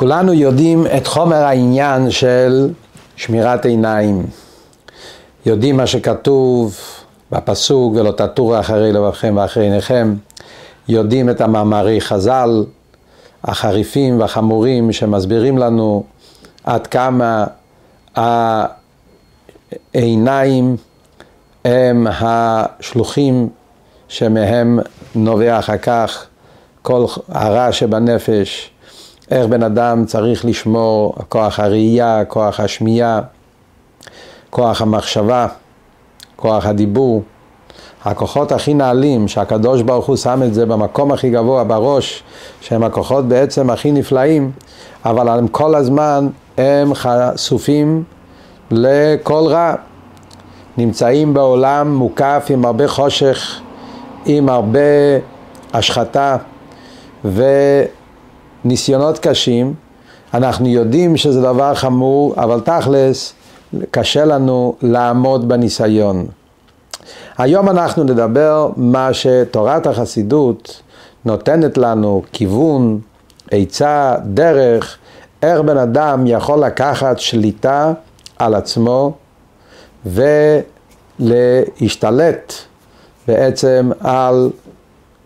כולנו יודעים את חומר העניין של שמירת עיניים. יודעים מה שכתוב בפסוק ולא תטורו אחרי לבבכם ואחרי עיניכם. יודעים את המאמרי חז"ל החריפים והחמורים שמסבירים לנו עד כמה העיניים הם השלוחים שמהם נובע אחר כך כל הרע שבנפש, איך בן אדם צריך לשמור כוח הראייה, כוח השמיעה, כוח המחשבה, כוח הדיבור. הכוחות הכי נעלים, שהקדוש ברוך הוא שם את זה במקום הכי גבוה בראש, שהם הכוחות בעצם הכי נפלאים, אבל הם כל הזמן הם חשופים לכל רע. נמצאים בעולם מוקף עם הרבה חושך, עם הרבה השחתה וניסיונות קשים. אנחנו יודעים שזה דבר חמור, אבל תכלס קשה לנו לעמוד בניסיון. היום אנחנו נדבר מה שתורת החסידות נותנת לנו כיוון, עצה, דרך, איך בן אדם יכול לקחת שליטה על עצמו ולהשתלט בעצם על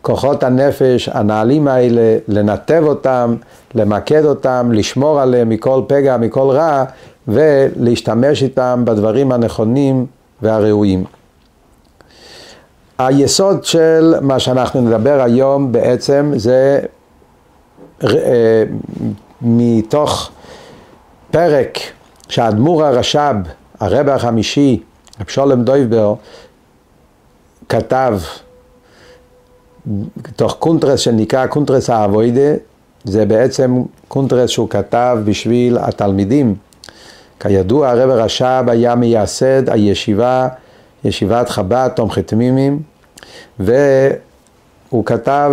כוחות הנפש הנעלים האלה, לנתב אותם, למקד אותם, לשמור עליהם מכל פגע, מכל רע, ולהשתמש איתם בדברים הנכונים והראויים. היסוד של מה שאנחנו נדבר היום בעצם זה אה, מתוך פרק שהאדמו"ר הרש"ב, הרב החמישי, רב שלום דובער, כתב תוך קונטרס שנקרא קונטרס העבודה, זה בעצם קונטרס שהוא כתב בשביל התלמידים. כידוע הרב הרש"ב היה מייסד הישיבה, ישיבת חב"ד תומכי תמימים, והוא כתב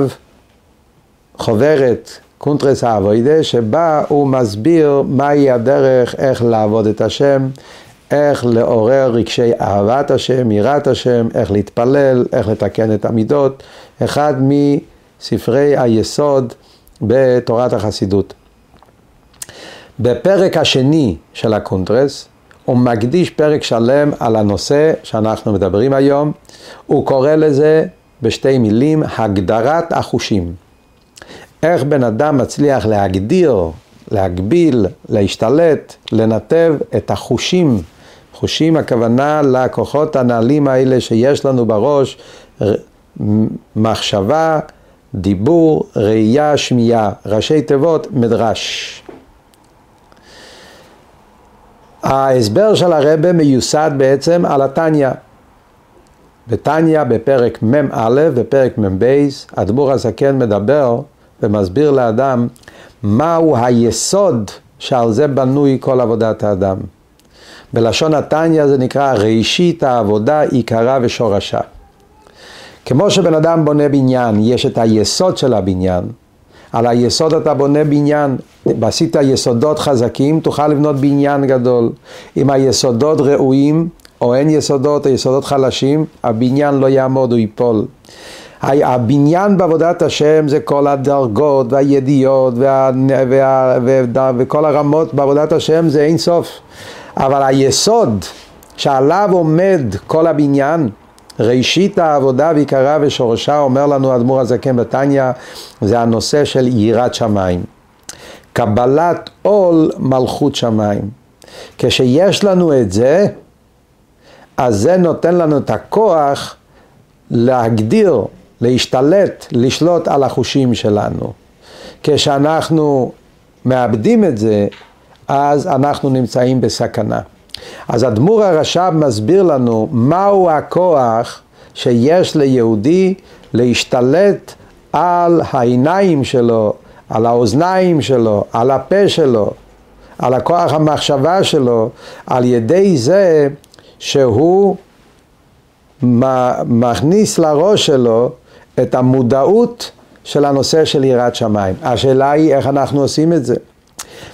חוברת קונטרס העבודה, שבה הוא מסביר מהי הדרך איך לעבוד את השם, איך לעורר רגשי אהבת השם, יראת השם, איך להתפלל, איך לתקן את המידות, אחד מספרי היסוד בתורת החסידות. בפרק השני של הקונטרס הוא מקדיש פרק שלם על הנושא שאנחנו מדברים היום, הוא קורא לזה בשתי מילים הגדרת החושים. איך בן אדם מצליח להגדיר, להגביל, להשתלט, לנתב את החושים חושים הכוונה לכוחות הנעלים האלה שיש לנו בראש, מחשבה, דיבור, ראייה, שמיעה, ראשי תיבות, מדרש. ההסבר של הרבה מיוסד בעצם על התניא. בתניא בפרק מ"א ופרק מ"ב, אדמו"ר הזקן מדבר ומסביר לאדם מהו היסוד שעל זה בנוי כל עבודת האדם. בלשון התניא זה נקרא ראשית העבודה, עיקרה ושורשה. כמו שבן אדם בונה בניין, יש את היסוד של הבניין, על היסוד אתה בונה בניין, עשית יסודות חזקים, תוכל לבנות בניין גדול. אם היסודות ראויים, או אין יסודות, או יסודות חלשים, הבניין לא יעמוד, הוא ייפול. הבניין בעבודת השם זה כל הדרגות והידיעות וה, וה, וה, וכל הרמות בעבודת השם זה אין סוף. אבל היסוד שעליו עומד כל הבניין, ראשית העבודה ועיקרה ושורשה, אומר לנו אדמו"ר הזקן בתניא, זה הנושא של יראת שמיים. קבלת עול מלכות שמיים. כשיש לנו את זה, אז זה נותן לנו את הכוח להגדיר, להשתלט, לשלוט על החושים שלנו. כשאנחנו מאבדים את זה, אז אנחנו נמצאים בסכנה. אז אדמו"ר הרש"ב מסביר לנו מהו הכוח שיש ליהודי להשתלט על העיניים שלו, על האוזניים שלו, על הפה שלו, על הכוח המחשבה שלו, על ידי זה שהוא מכניס לראש שלו את המודעות של הנושא של יראת שמיים. השאלה היא איך אנחנו עושים את זה.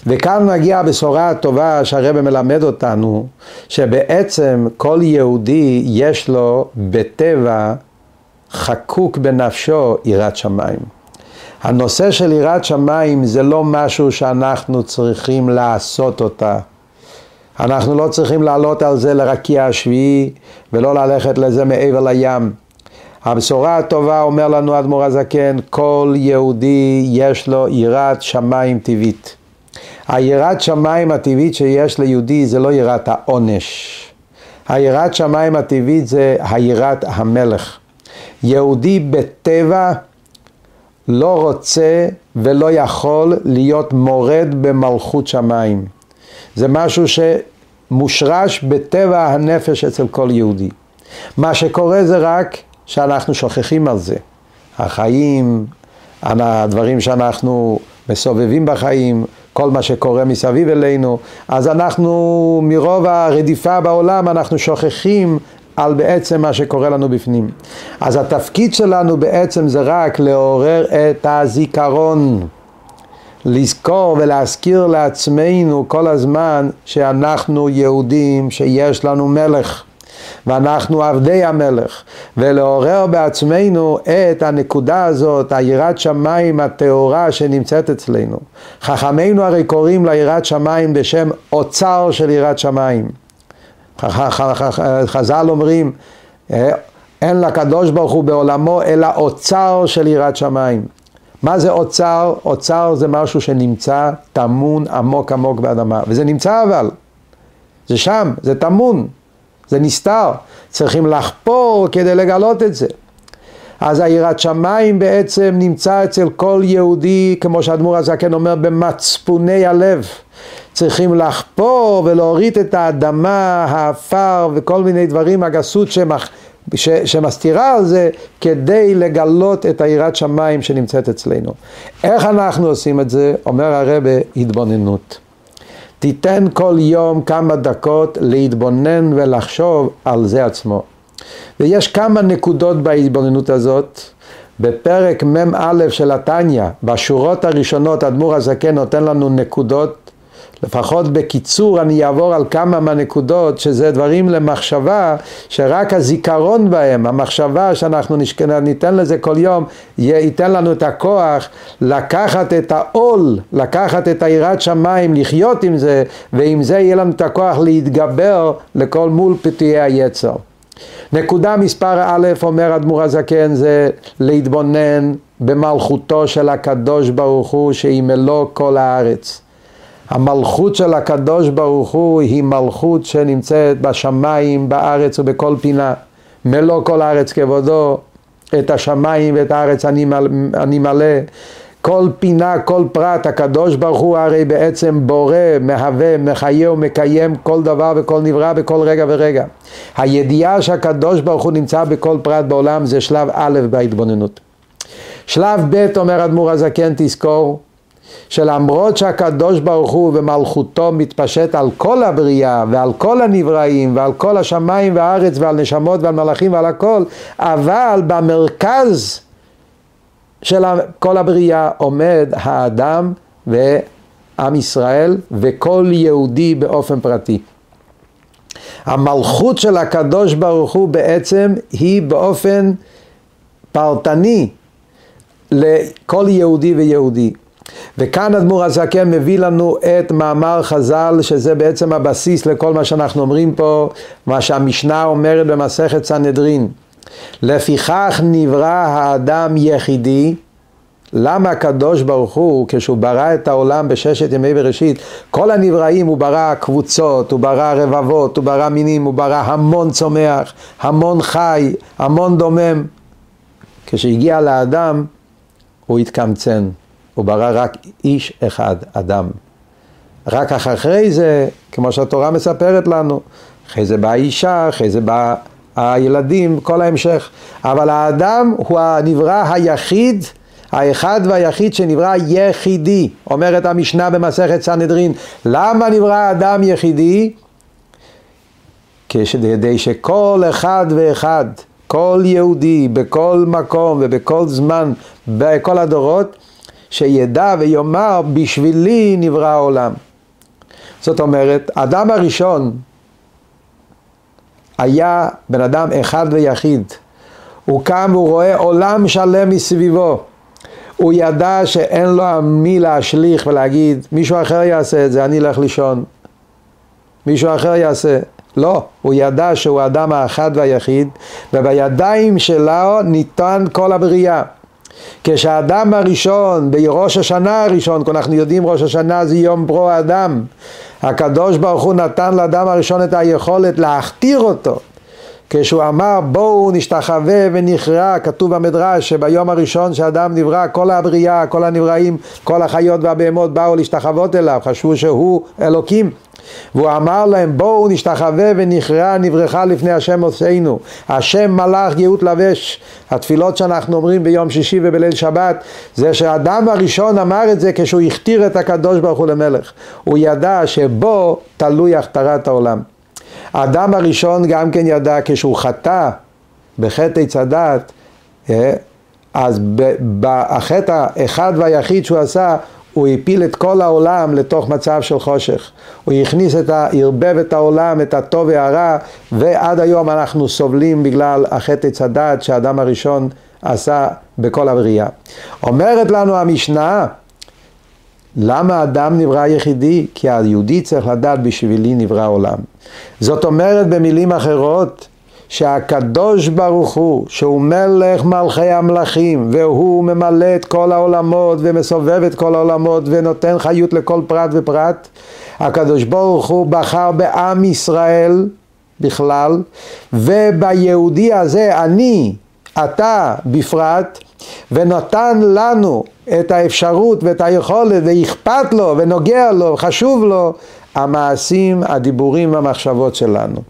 וכאן מגיעה הבשורה הטובה שהרבא מלמד אותנו, שבעצם כל יהודי יש לו בטבע חקוק בנפשו יראת שמיים. הנושא של יראת שמיים זה לא משהו שאנחנו צריכים לעשות אותה. אנחנו לא צריכים לעלות על זה לרקיע השביעי ולא ללכת לזה מעבר לים. הבשורה הטובה אומר לנו אדמו"ר הזקן, כל יהודי יש לו יראת שמיים טבעית. היראת שמיים הטבעית שיש ליהודי זה לא יראת העונש. היראת שמיים הטבעית זה היראת המלך. יהודי בטבע לא רוצה ולא יכול להיות מורד במלכות שמיים. זה משהו שמושרש בטבע הנפש אצל כל יהודי. מה שקורה זה רק שאנחנו שוכחים על זה. החיים, הדברים שאנחנו מסובבים בחיים, כל מה שקורה מסביב אלינו, אז אנחנו מרוב הרדיפה בעולם אנחנו שוכחים על בעצם מה שקורה לנו בפנים. אז התפקיד שלנו בעצם זה רק לעורר את הזיכרון, לזכור ולהזכיר לעצמנו כל הזמן שאנחנו יהודים, שיש לנו מלך. ואנחנו עבדי המלך, ולעורר בעצמנו את הנקודה הזאת, היראת שמיים הטהורה שנמצאת אצלנו. חכמינו הרי קוראים ליראת שמיים בשם אוצר של יראת שמיים. חז"ל אומרים, אה, אין לקדוש ברוך הוא בעולמו אלא אוצר של יראת שמיים. מה זה אוצר? אוצר זה משהו שנמצא טמון עמוק עמוק באדמה, וזה נמצא אבל, זה שם, זה טמון, זה נסתר, צריכים לחפור כדי לגלות את זה. אז היראת שמיים בעצם נמצא אצל כל יהודי, כמו שאדמו"ר הזקן אומר, במצפוני הלב. צריכים לחפור ולהוריד את האדמה, האפר וכל מיני דברים, הגסות שמח, ש, שמסתירה על זה, כדי לגלות את היראת שמיים שנמצאת אצלנו. איך אנחנו עושים את זה? אומר הרבה, התבוננות. תיתן כל יום כמה דקות להתבונן ולחשוב על זה עצמו. ויש כמה נקודות בהתבוננות הזאת. בפרק מ"א של התניא, בשורות הראשונות, אדמו"ר הזקן נותן לנו נקודות לפחות בקיצור אני אעבור על כמה מהנקודות שזה דברים למחשבה שרק הזיכרון בהם, המחשבה שאנחנו נשכנה, ניתן לזה כל יום, ייתן לנו את הכוח לקחת את העול, לקחת את היראת שמיים, לחיות עם זה, ועם זה יהיה לנו את הכוח להתגבר לכל מול פתיעי היצר. נקודה מספר א', אומר אדמו"ר הזקן, זה להתבונן במלכותו של הקדוש ברוך הוא שהיא מלוא כל הארץ. המלכות של הקדוש ברוך הוא היא מלכות שנמצאת בשמיים, בארץ ובכל פינה. מלוא כל הארץ כבודו, את השמיים ואת הארץ אני, מלא, אני מלא. כל פינה, כל פרט, הקדוש ברוך הוא הרי בעצם בורא, מהווה, מחיה ומקיים כל דבר וכל נברא בכל רגע ורגע. הידיעה שהקדוש ברוך הוא נמצא בכל פרט בעולם זה שלב א' בהתבוננות. שלב ב' אומר אדמו"ר הזקן תזכור שלמרות שהקדוש ברוך הוא ומלכותו מתפשט על כל הבריאה ועל כל הנבראים ועל כל השמיים והארץ ועל נשמות ועל מלאכים ועל הכל, אבל במרכז של כל הבריאה עומד האדם ועם ישראל וכל יהודי באופן פרטי. המלכות של הקדוש ברוך הוא בעצם היא באופן פרטני לכל יהודי ויהודי. וכאן אדמו"ר הזקן מביא לנו את מאמר חז"ל, שזה בעצם הבסיס לכל מה שאנחנו אומרים פה, מה שהמשנה אומרת במסכת סנהדרין. לפיכך נברא האדם יחידי, למה הקדוש ברוך הוא, כשהוא ברא את העולם בששת ימי בראשית, כל הנבראים הוא ברא קבוצות, הוא ברא רבבות, הוא ברא מינים, הוא ברא המון צומח, המון חי, המון דומם. כשהגיע לאדם, הוא התקמצן. הוא ברא רק איש אחד, אדם. רק אחרי זה, כמו שהתורה מספרת לנו, אחרי זה באה אישה, אחרי זה באה הילדים, כל ההמשך. אבל האדם הוא הנברא היחיד, האחד והיחיד שנברא יחידי. אומרת המשנה במסכת סנהדרין, למה נברא האדם יחידי? כדי שכל אחד ואחד, כל יהודי, בכל מקום ובכל זמן, בכל הדורות, שידע ויאמר בשבילי נברא העולם. זאת אומרת, האדם הראשון היה בן אדם אחד ויחיד. הוא קם והוא רואה עולם שלם מסביבו. הוא ידע שאין לו מי להשליך ולהגיד, מישהו אחר יעשה את זה, אני אלך לישון. מישהו אחר יעשה. לא, הוא ידע שהוא האדם האחד והיחיד, ובידיים שלו ניתן כל הבריאה. כשהאדם הראשון, בראש השנה הראשון, כי אנחנו יודעים ראש השנה זה יום ברו האדם, הקדוש ברוך הוא נתן לאדם הראשון את היכולת להכתיר אותו. כשהוא אמר בואו נשתחווה ונכרע, כתוב במדרש שביום הראשון שאדם נברא, כל הבריאה, כל הנבראים, כל החיות והבהמות באו להשתחוות אליו, חשבו שהוא אלוקים. והוא אמר להם בואו נשתחווה ונכרע נברכה לפני השם עושינו השם מלאך גאות לבש. התפילות שאנחנו אומרים ביום שישי ובליל שבת זה שהאדם הראשון אמר את זה כשהוא הכתיר את הקדוש ברוך הוא למלך. הוא ידע שבו תלוי הכתרת העולם האדם הראשון גם כן ידע כשהוא חטא בחטא עץ הדת אה, אז בחטא האחד והיחיד שהוא עשה הוא הפיל את כל העולם לתוך מצב של חושך. הוא הכניס את ה... ערבב את העולם, את הטוב והרע, ועד היום אנחנו סובלים בגלל החטא עץ הדת שהאדם הראשון עשה בכל הבריאה. אומרת לנו המשנה, למה אדם נברא יחידי? כי היהודי צריך לדעת בשבילי נברא עולם. זאת אומרת במילים אחרות, שהקדוש ברוך הוא, שהוא מלך מלכי המלכים, והוא ממלא את כל העולמות ומסובב את כל העולמות ונותן חיות לכל פרט ופרט, הקדוש ברוך הוא בחר בעם ישראל בכלל, וביהודי הזה, אני, אתה בפרט, ונתן לנו את האפשרות ואת היכולת, ואכפת לו, ונוגע לו, חשוב לו, המעשים, הדיבורים והמחשבות שלנו.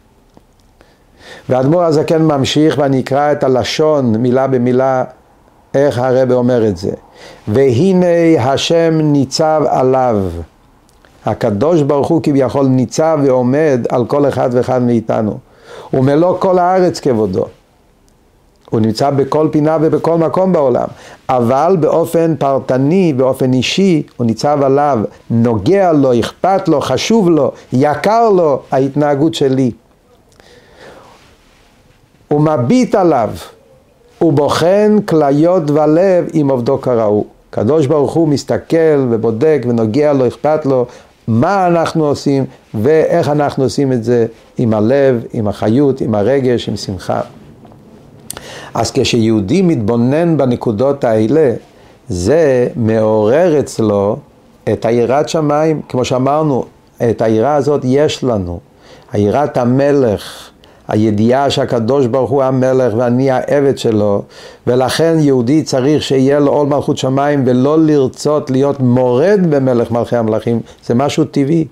והאדמו"ר הזקן ממשיך ואני אקרא את הלשון מילה במילה איך הרב אומר את זה. והנה השם ניצב עליו. הקדוש ברוך הוא כביכול ניצב ועומד על כל אחד ואחד מאיתנו. ומלוא כל הארץ כבודו. הוא נמצא בכל פינה ובכל מקום בעולם, אבל באופן פרטני, באופן אישי, הוא ניצב עליו, נוגע לו, אכפת לו, חשוב לו, יקר לו ההתנהגות שלי. הוא מביט עליו, הוא בוחן כליות ולב עם עובדו כראו. קדוש ברוך הוא מסתכל ובודק ונוגע לו, אכפת לו מה אנחנו עושים ואיך אנחנו עושים את זה עם הלב, עם החיות, עם הרגש, עם שמחה. אז כשיהודי מתבונן בנקודות האלה, זה מעורר אצלו את היראת שמיים, כמו שאמרנו, את היראה הזאת יש לנו, היראת המלך, הידיעה שהקדוש ברוך הוא המלך ואני העבד שלו ולכן יהודי צריך שיהיה לו עול מלכות שמיים ולא לרצות להיות מורד במלך מלכי המלכים. זה משהו טבעי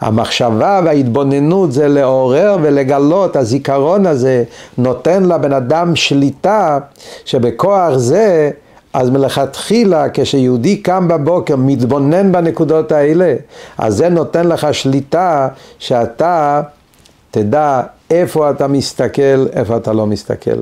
המחשבה וההתבוננות זה לעורר ולגלות, הזיכרון הזה נותן לבן אדם שליטה שבכוח זה אז מלכתחילה כשיהודי קם בבוקר מתבונן בנקודות האלה אז זה נותן לך שליטה שאתה תדע איפה אתה מסתכל, איפה אתה לא מסתכל.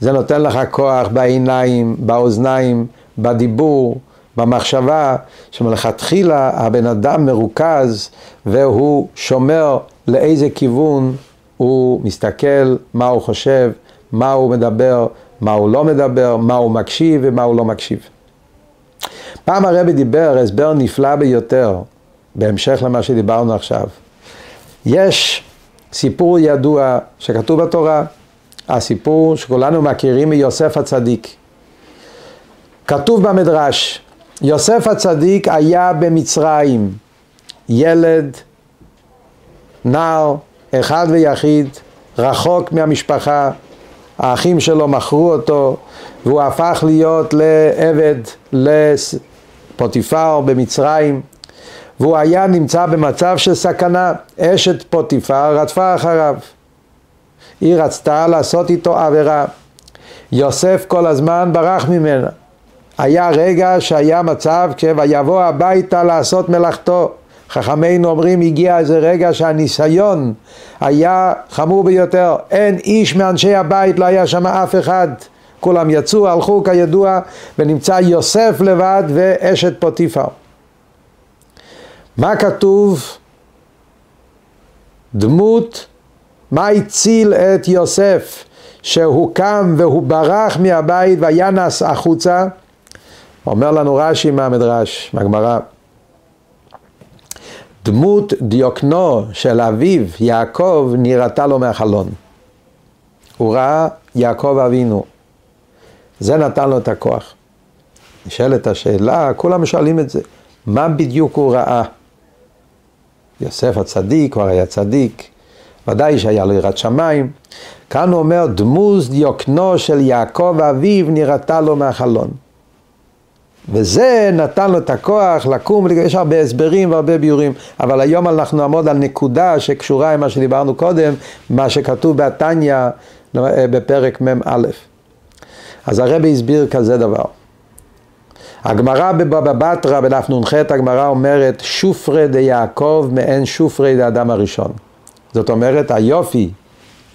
זה נותן לך כוח בעיניים, באוזניים, בדיבור, במחשבה, שמלכתחילה הבן אדם מרוכז והוא שומר לאיזה כיוון הוא מסתכל, מה הוא חושב, מה הוא מדבר, מה הוא לא מדבר, מה הוא מקשיב ומה הוא לא מקשיב. פעם הרבי דיבר הסבר נפלא ביותר, בהמשך למה שדיברנו עכשיו. יש סיפור ידוע שכתוב בתורה, הסיפור שכולנו מכירים מיוסף הצדיק. כתוב במדרש, יוסף הצדיק היה במצרים, ילד, נער, אחד ויחיד, רחוק מהמשפחה, האחים שלו מכרו אותו והוא הפך להיות לעבד לפוטיפר במצרים והוא היה נמצא במצב של סכנה, אשת פוטיפר רדפה אחריו. היא רצתה לעשות איתו עבירה. יוסף כל הזמן ברח ממנה. היה רגע שהיה מצב כשיבוא הביתה לעשות מלאכתו. חכמינו אומרים הגיע איזה רגע שהניסיון היה חמור ביותר. אין איש מאנשי הבית, לא היה שם אף אחד. כולם יצאו, הלכו כידוע, ונמצא יוסף לבד ואשת פוטיפר. מה כתוב? דמות, מה הציל את יוסף שהוא קם והוא ברח מהבית וינס החוצה אומר לנו רש"י מהמדרש, מהגמרא, דמות דיוקנו של אביו יעקב נראתה לו מהחלון. הוא ראה יעקב אבינו. זה נתן לו את הכוח. נשאלת השאלה, כולם שואלים את זה, מה בדיוק הוא ראה? יוסף הצדיק, כבר היה צדיק, ודאי שהיה לו יראת שמיים. כאן הוא אומר, דמוז דיוקנו של יעקב אביו נראתה לו מהחלון. וזה נתן לו את הכוח לקום, יש הרבה הסברים והרבה ביורים, אבל היום אנחנו נעמוד על נקודה שקשורה עם מה שדיברנו קודם, מה שכתוב בתניא בפרק מ"א. אז הרבי הסביר כזה דבר. הגמרא בבבא בתרא בדף נ"ח הגמרא אומרת שופרי דיעקב מעין שופרי דאדם הראשון. זאת אומרת היופי,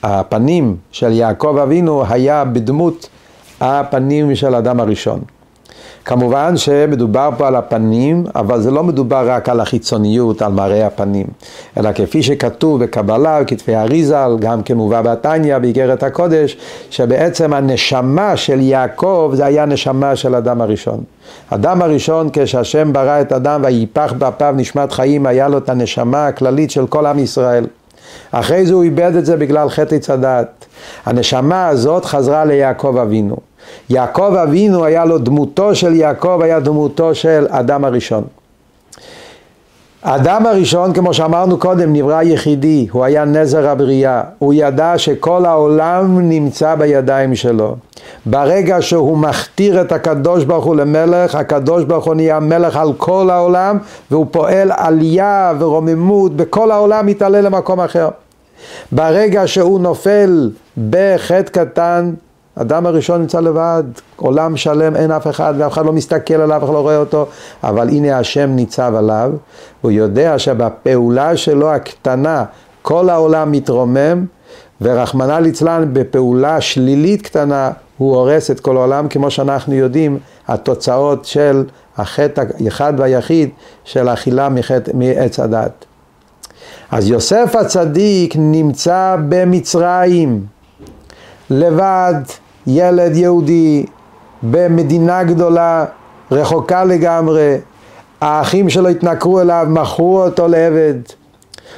הפנים של יעקב אבינו היה בדמות הפנים של האדם הראשון. כמובן שמדובר פה על הפנים, אבל זה לא מדובר רק על החיצוניות, על מראה הפנים, אלא כפי שכתוב בקבלה, בכתבי אריזל, גם כמובא בתניא, באיגרת הקודש, שבעצם הנשמה של יעקב זה היה נשמה של אדם הראשון. אדם הראשון, כשהשם ברא את אדם ויפח באפיו נשמת חיים, היה לו את הנשמה הכללית של כל עם ישראל. אחרי זה הוא איבד את זה בגלל חטא הדעת. הנשמה הזאת חזרה ליעקב אבינו. יעקב אבינו היה לו דמותו של יעקב היה דמותו של אדם הראשון. האדם הראשון, כמו שאמרנו קודם, נברא יחידי, הוא היה נזר הבריאה, הוא ידע שכל העולם נמצא בידיים שלו. ברגע שהוא מכתיר את הקדוש ברוך הוא למלך, הקדוש ברוך הוא נהיה מלך על כל העולם, והוא פועל עלייה ורוממות, בכל העולם מתעלה למקום אחר. ברגע שהוא נופל בחטא קטן, אדם הראשון נמצא לבד, עולם שלם, אין אף אחד, ואף אחד לא מסתכל עליו, אף אחד לא רואה אותו, אבל הנה השם ניצב עליו, הוא יודע שבפעולה שלו הקטנה כל העולם מתרומם, ורחמנא ליצלן בפעולה שלילית קטנה הוא הורס את כל העולם, כמו שאנחנו יודעים, התוצאות של החטא האחד והיחיד של אכילה מעץ הדת. אז יוסף הצדיק נמצא במצרים, לבד, ילד יהודי, במדינה גדולה, רחוקה לגמרי, האחים שלו התנכרו אליו, מכרו אותו לעבד,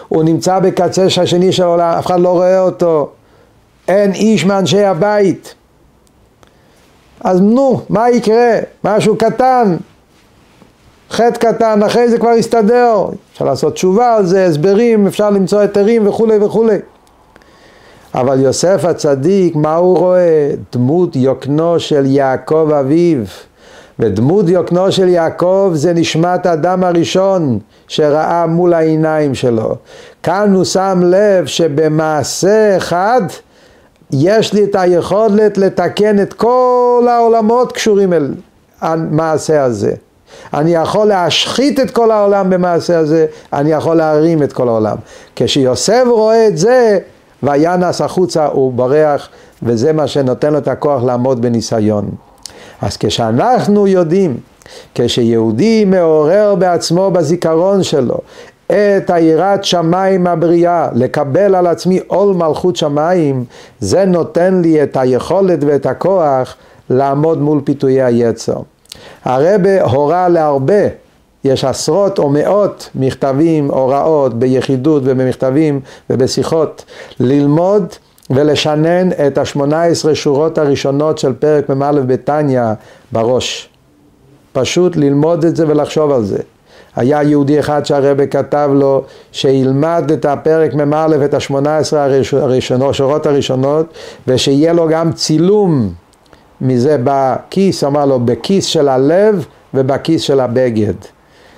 הוא נמצא בקצה השני של העולם, אף אחד לא רואה אותו, אין איש מאנשי הבית. אז נו, מה יקרה? משהו קטן, חטא קטן, אחרי זה כבר יסתדר, אפשר לעשות תשובה על זה, הסברים, אפשר למצוא היתרים וכולי וכולי. אבל יוסף הצדיק, מה הוא רואה? דמות יוקנו של יעקב אביו. ודמות יוקנו של יעקב זה נשמת האדם הראשון שראה מול העיניים שלו. כאן הוא שם לב שבמעשה אחד יש לי את היכולת לתקן את כל העולמות קשורים אל המעשה הזה. אני יכול להשחית את כל העולם במעשה הזה, אני יכול להרים את כל העולם. כשיוסף רואה את זה, וינס החוצה הוא בורח, וזה מה שנותן לו את הכוח לעמוד בניסיון. אז כשאנחנו יודעים, כשיהודי מעורר בעצמו בזיכרון שלו את היראת שמיים הבריאה, לקבל על עצמי עול מלכות שמיים, זה נותן לי את היכולת ואת הכוח לעמוד מול פיתויי היצר. הרבה הורה להרבה, יש עשרות או מאות מכתבים, הוראות, ביחידות ובמכתבים ובשיחות, ללמוד ולשנן את השמונה עשרה שורות הראשונות של פרק מ"א בתניא בראש. פשוט ללמוד את זה ולחשוב על זה. היה יהודי אחד שהרבא כתב לו שילמד את הפרק מ"א את השמונה עשרה הראשונות, שורות הראשונות ושיהיה לו גם צילום מזה בכיס, אמר לו בכיס של הלב ובכיס של הבגד.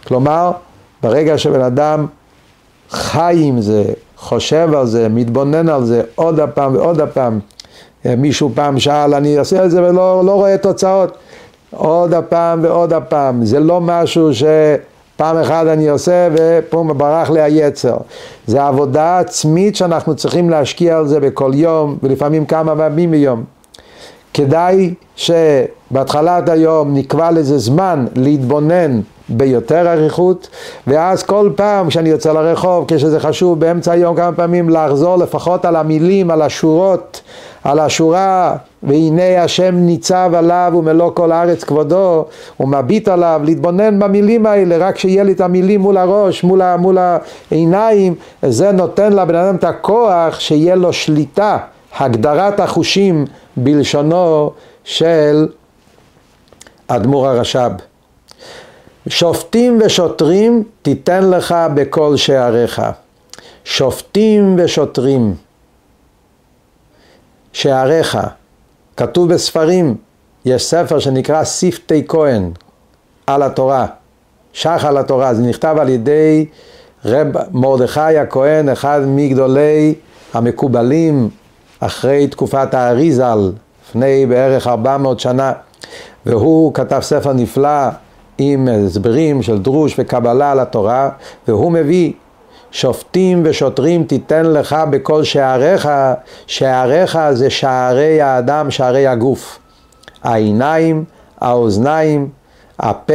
כלומר, ברגע שבן אדם חי עם זה, חושב על זה, מתבונן על זה עוד הפעם ועוד הפעם, מישהו פעם שאל, אני אעשה את זה ולא לא רואה תוצאות, עוד הפעם ועוד הפעם, זה לא משהו שפעם אחת אני עושה ופום ברח לי היצר, זה עבודה עצמית שאנחנו צריכים להשקיע על זה בכל יום ולפעמים כמה פעמים ביום. כדאי שבהתחלת היום נקבע לזה זמן להתבונן ביותר אריכות, ואז כל פעם כשאני יוצא לרחוב, כשזה חשוב באמצע היום כמה פעמים לחזור לפחות על המילים, על השורות, על השורה והנה השם ניצב עליו ומלוא כל הארץ כבודו, הוא מביט עליו, להתבונן במילים האלה, רק שיהיה לי את המילים מול הראש, מול, ה, מול העיניים, זה נותן לבן אדם את הכוח שיהיה לו שליטה, הגדרת החושים בלשונו של אדמו"ר הרש"ב. שופטים ושוטרים תיתן לך בכל שעריך. שופטים ושוטרים. שעריך. כתוב בספרים, יש ספר שנקרא שפתי כהן על התורה, שח על התורה, זה נכתב על ידי רב מרדכי הכהן, אחד מגדולי המקובלים אחרי תקופת האריזל, לפני בערך 400 שנה, והוא כתב ספר נפלא עם הסברים של דרוש וקבלה על התורה, והוא מביא שופטים ושוטרים תיתן לך בכל שעריך, שעריך זה שערי האדם, שערי הגוף. העיניים, האוזניים, הפה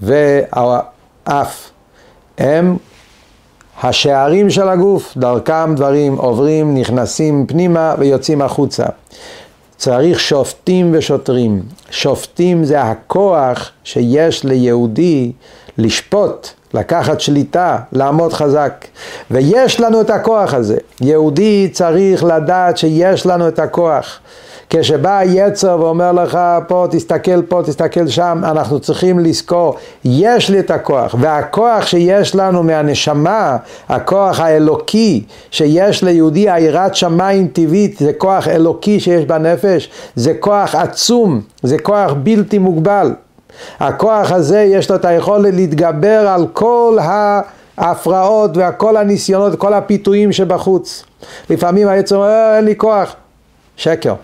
והאף. הם השערים של הגוף, דרכם דברים עוברים, נכנסים פנימה ויוצאים החוצה. צריך שופטים ושוטרים. שופטים זה הכוח שיש ליהודי לשפוט, לקחת שליטה, לעמוד חזק. ויש לנו את הכוח הזה. יהודי צריך לדעת שיש לנו את הכוח. כשבא היצר ואומר לך פה תסתכל פה תסתכל שם אנחנו צריכים לזכור יש לי את הכוח והכוח שיש לנו מהנשמה הכוח האלוקי שיש ליהודי היראת שמיים טבעית זה כוח אלוקי שיש בנפש זה כוח עצום זה כוח בלתי מוגבל הכוח הזה יש לו את היכולת להתגבר על כל ההפרעות וכל הניסיונות, כל הפיתויים שבחוץ. לפעמים היצר אומר, אה, אין לי כוח. שקר.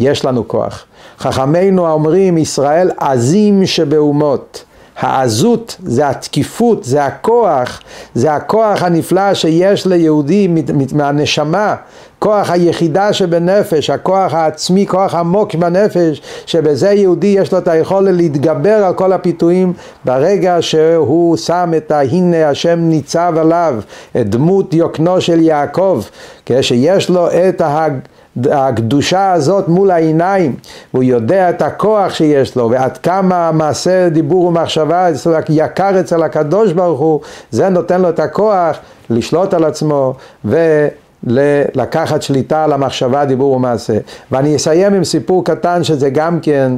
יש לנו כוח. חכמינו אומרים, ישראל עזים שבאומות. העזות זה התקיפות, זה הכוח, זה הכוח הנפלא שיש ליהודי מהנשמה, כוח היחידה שבנפש, הכוח העצמי, כוח עמוק בנפש, שבזה יהודי יש לו את היכולת להתגבר על כל הפיתויים ברגע שהוא שם את ה"הנה השם ניצב עליו", את דמות יוקנו של יעקב, כשיש לו את ההג... הקדושה הזאת מול העיניים, הוא יודע את הכוח שיש לו, ועד כמה מעשה דיבור ומחשבה יקר אצל הקדוש ברוך הוא, זה נותן לו את הכוח לשלוט על עצמו ולקחת שליטה על המחשבה, דיבור ומעשה. ואני אסיים עם סיפור קטן שזה גם כן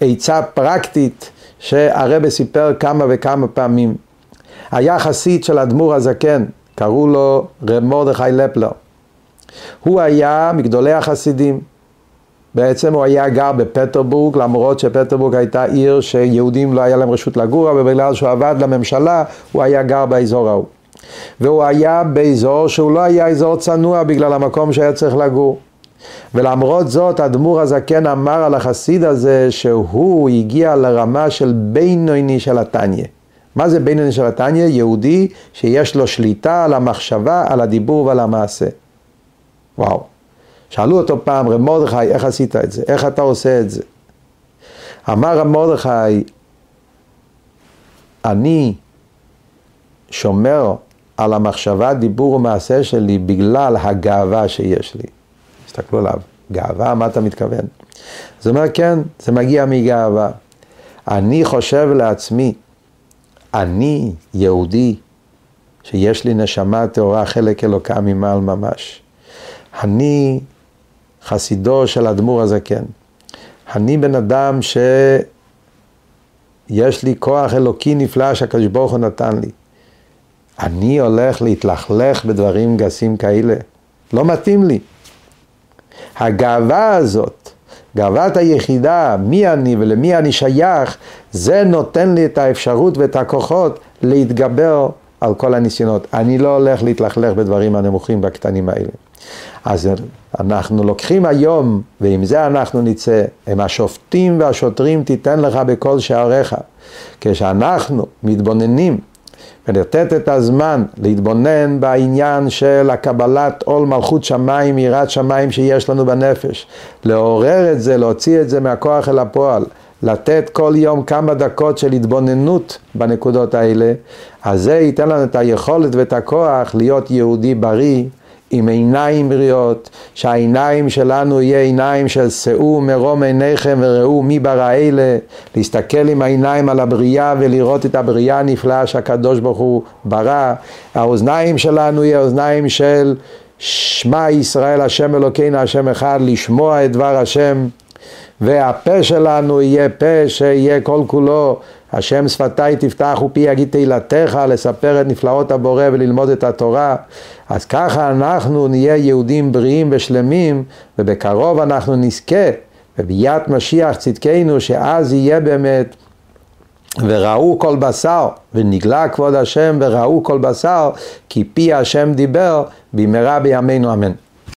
עצה פרקטית שהרבא סיפר כמה וכמה פעמים. היה חסיד של אדמו"ר הזקן, קראו לו רב מרדכי לפלר. הוא היה מגדולי החסידים. בעצם הוא היה גר בפטרבורג, למרות שפטרבורג הייתה עיר שיהודים לא היה להם רשות לגור, אבל בגלל שהוא עבד לממשלה, הוא היה גר באזור ההוא. והוא היה באזור שהוא לא היה אזור צנוע בגלל המקום שהיה צריך לגור. ולמרות זאת, אדמו"ר הזקן אמר על החסיד הזה שהוא הגיע לרמה של בינוני של התניא. מה זה בינוני של התניא? יהודי שיש לו שליטה על המחשבה, על הדיבור ועל המעשה. וואו. שאלו אותו פעם, רב מרדכי, איך עשית את זה? איך אתה עושה את זה? אמר רב מרדכי, אני שומר על המחשבה, דיבור ומעשה שלי בגלל הגאווה שיש לי. תסתכלו עליו, גאווה, מה אתה מתכוון? זה אומר, כן, זה מגיע מגאווה. אני חושב לעצמי, אני יהודי, שיש לי נשמה טהורה, חלק אלוקה ממעל ממש. אני חסידו של אדמו"ר הזקן. אני בן אדם שיש לי כוח אלוקי נפלא שהקדוש ברוך הוא נתן לי. אני הולך להתלכלך בדברים גסים כאלה. לא מתאים לי. הגאווה הזאת, גאוות היחידה, מי אני ולמי אני שייך, זה נותן לי את האפשרות ואת הכוחות להתגבר על כל הניסיונות. אני לא הולך להתלכלך בדברים הנמוכים והקטנים האלה. אז אנחנו לוקחים היום, ועם זה אנחנו נצא, הם השופטים והשוטרים תיתן לך בכל שעריך. כשאנחנו מתבוננים ולתת את הזמן להתבונן בעניין של הקבלת עול מלכות שמיים, יראת שמיים שיש לנו בנפש, לעורר את זה, להוציא את זה מהכוח אל הפועל, לתת כל יום כמה דקות של התבוננות בנקודות האלה, אז זה ייתן לנו את היכולת ואת הכוח להיות יהודי בריא. עם עיניים בריאות, שהעיניים שלנו יהיה עיניים של שאו מרום עיניכם וראו מי ברא אלה, להסתכל עם העיניים על הבריאה ולראות את הבריאה הנפלאה שהקדוש ברוך הוא ברא, האוזניים שלנו יהיה אוזניים של שמע ישראל השם אלוקינו השם אחד, לשמוע את דבר השם והפה שלנו יהיה פה שיהיה כל כולו. השם שפתיי תפתח ופי יגיד תהילתך לספר את נפלאות הבורא וללמוד את התורה. אז ככה אנחנו נהיה יהודים בריאים ושלמים ובקרוב אנחנו נזכה בביאת משיח צדקנו שאז יהיה באמת. וראו כל בשר, ונגלה כבוד השם וראו כל בשר, כי פי השם דיבר, במהרה בימינו אמן.